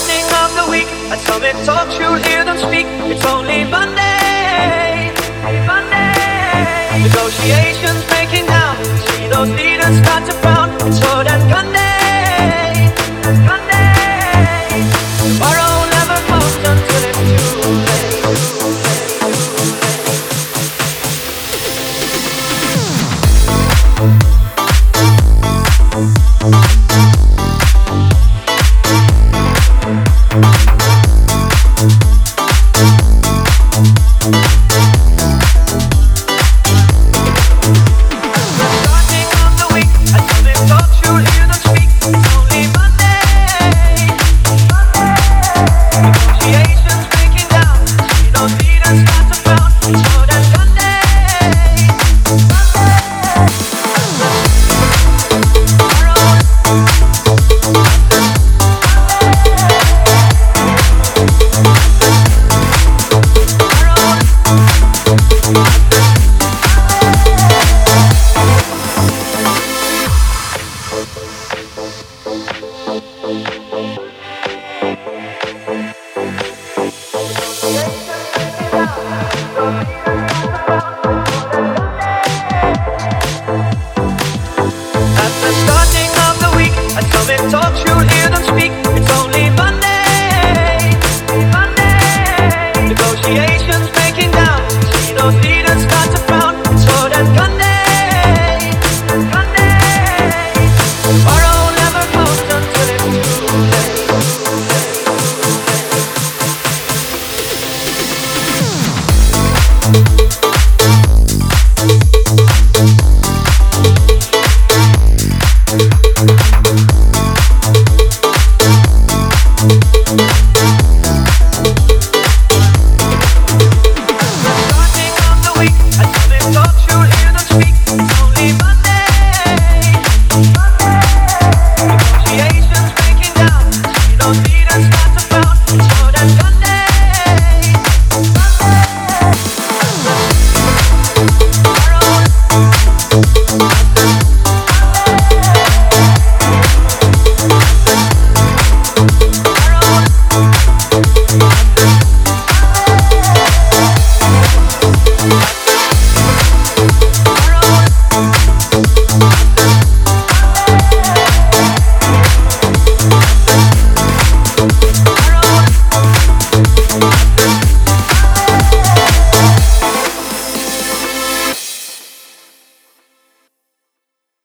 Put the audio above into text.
beginning of the week. At Summit Talks, you'll hear them speak. It's only Monday, Monday. Negotiations breaking down. See those leaders Bye.